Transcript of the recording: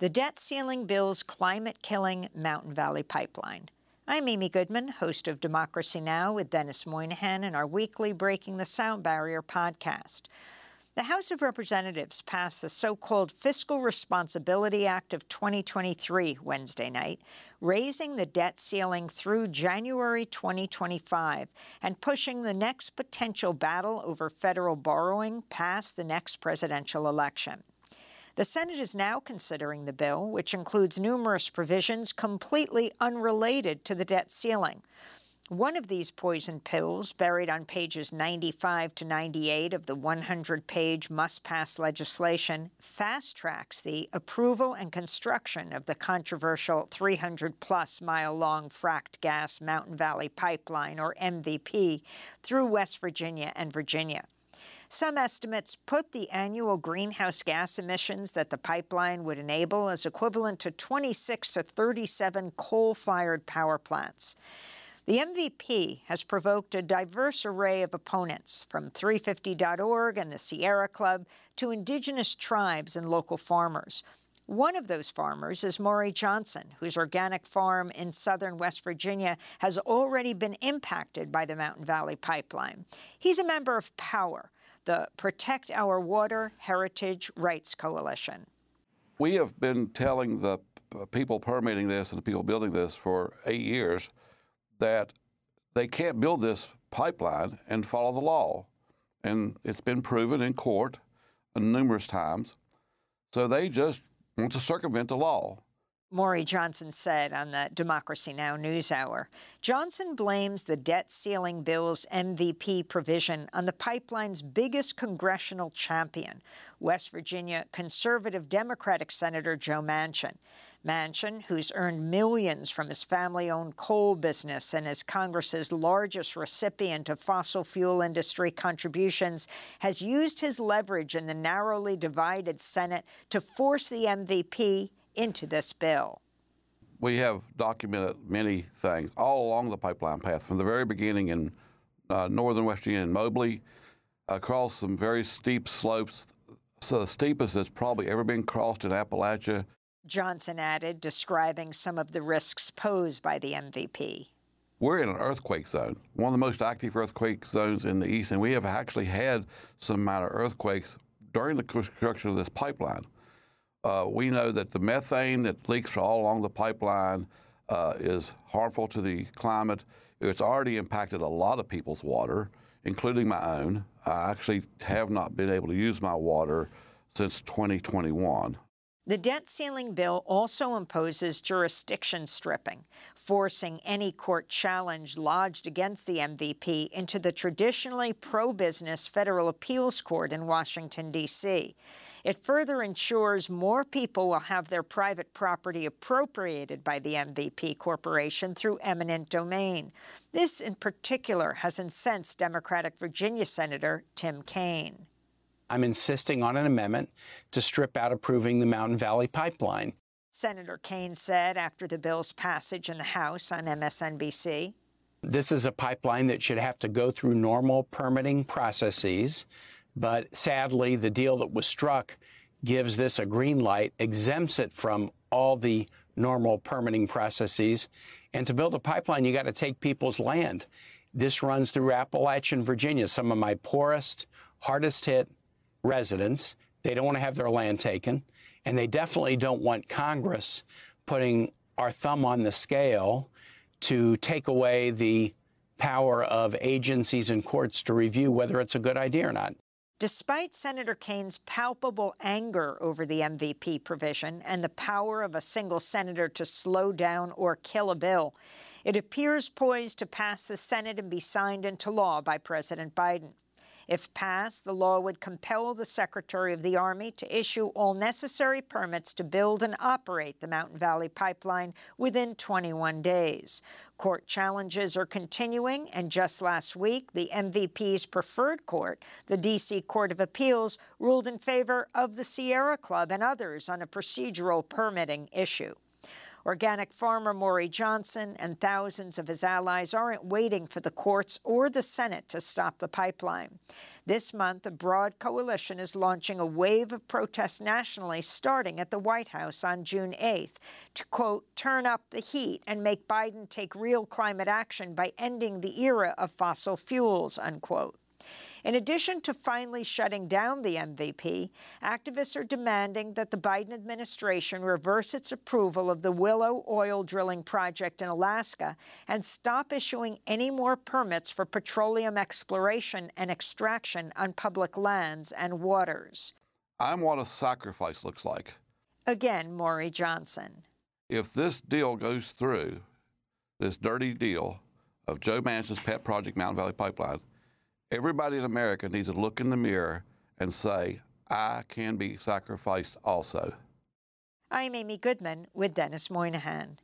the debt ceiling bill's climate killing Mountain Valley Pipeline. I'm Amy Goodman, host of Democracy Now! with Denis Moynihan and our weekly Breaking the Sound Barrier podcast. The House of Representatives passed the so-called Fiscal Responsibility Act of 2023 Wednesday night, raising the debt ceiling through January 2025 and pushing the next potential battle over federal borrowing past the next presidential election. The Senate is now considering the bill, which includes numerous provisions completely unrelated to the debt ceiling. One of these poison pills, buried on pages 95 to 98 of the 100 page must pass legislation, fast tracks the approval and construction of the controversial 300 plus mile long fracked gas Mountain Valley Pipeline, or MVP, through West Virginia and Virginia. Some estimates put the annual greenhouse gas emissions that the pipeline would enable as equivalent to 26 to 37 coal fired power plants. The MVP has provoked a diverse array of opponents, from 350.org and the Sierra Club to indigenous tribes and local farmers. One of those farmers is Maury Johnson, whose organic farm in southern West Virginia has already been impacted by the Mountain Valley Pipeline. He's a member of POWER, the Protect Our Water Heritage Rights Coalition. We have been telling the uh, people permitting this and the people building this for eight years that they can't build this pipeline and follow the law. And it's been proven in court numerous times. So they just want to circumvent the law. Maury Johnson said on the Democracy Now! NewsHour. Johnson blames the debt ceiling bill's MVP provision on the pipeline's biggest congressional champion, West Virginia conservative Democratic Senator Joe Manchin. Manchin, who's earned millions from his family owned coal business and is Congress's largest recipient of fossil fuel industry contributions, has used his leverage in the narrowly divided Senate to force the MVP into this bill. We have documented many things all along the pipeline path from the very beginning in uh, northern West Virginia and Mobley, across some very steep slopes. So the steepest that's probably ever been crossed in Appalachia Johnson added, describing some of the risks posed by the MVP. We're in an earthquake zone, one of the most active earthquake zones in the east, and we have actually had some minor earthquakes during the construction of this pipeline. Uh, we know that the methane that leaks all along the pipeline uh, is harmful to the climate. It's already impacted a lot of people's water, including my own. I actually have not been able to use my water since 2021. The debt ceiling bill also imposes jurisdiction stripping, forcing any court challenge lodged against the MVP into the traditionally pro business Federal Appeals Court in Washington, D.C. It further ensures more people will have their private property appropriated by the MVP Corporation through eminent domain. This, in particular, has incensed Democratic Virginia Senator Tim Kaine. I'm insisting on an amendment to strip out approving the Mountain Valley Pipeline. Senator Kaine said after the bill's passage in the House on MSNBC. This is a pipeline that should have to go through normal permitting processes, but sadly, the deal that was struck gives this a green light, exempts it from all the normal permitting processes. And to build a pipeline, you got to take people's land. This runs through Appalachian, Virginia, some of my poorest, hardest hit residents. They don't want to have their land taken. And they definitely don't want Congress putting our thumb on the scale to take away the power of agencies and courts to review whether it's a good idea or not. Despite Senator Kaine's palpable anger over the MVP provision and the power of a single senator to slow down or kill a bill, it appears poised to pass the Senate and be signed into law by President Biden. If passed, the law would compel the Secretary of the Army to issue all necessary permits to build and operate the Mountain Valley Pipeline within 21 days. Court challenges are continuing, and just last week, the MVP's preferred court, the D.C. Court of Appeals, ruled in favor of the Sierra Club and others on a procedural permitting issue. Organic farmer Maury Johnson and thousands of his allies aren't waiting for the courts or the Senate to stop the pipeline. This month, a broad coalition is launching a wave of protests nationally, starting at the White House on June 8th, to, quote, turn up the heat and make Biden take real climate action by ending the era of fossil fuels, unquote. In addition to finally shutting down the MVP, activists are demanding that the Biden administration reverse its approval of the Willow oil drilling project in Alaska and stop issuing any more permits for petroleum exploration and extraction on public lands and waters. I'm what a sacrifice looks like. Again, Maury Johnson. If this deal goes through, this dirty deal of Joe Manchin's pet project, Mountain Valley Pipeline, Everybody in America needs to look in the mirror and say, I can be sacrificed also. I'm Amy Goodman with Denis Moynihan.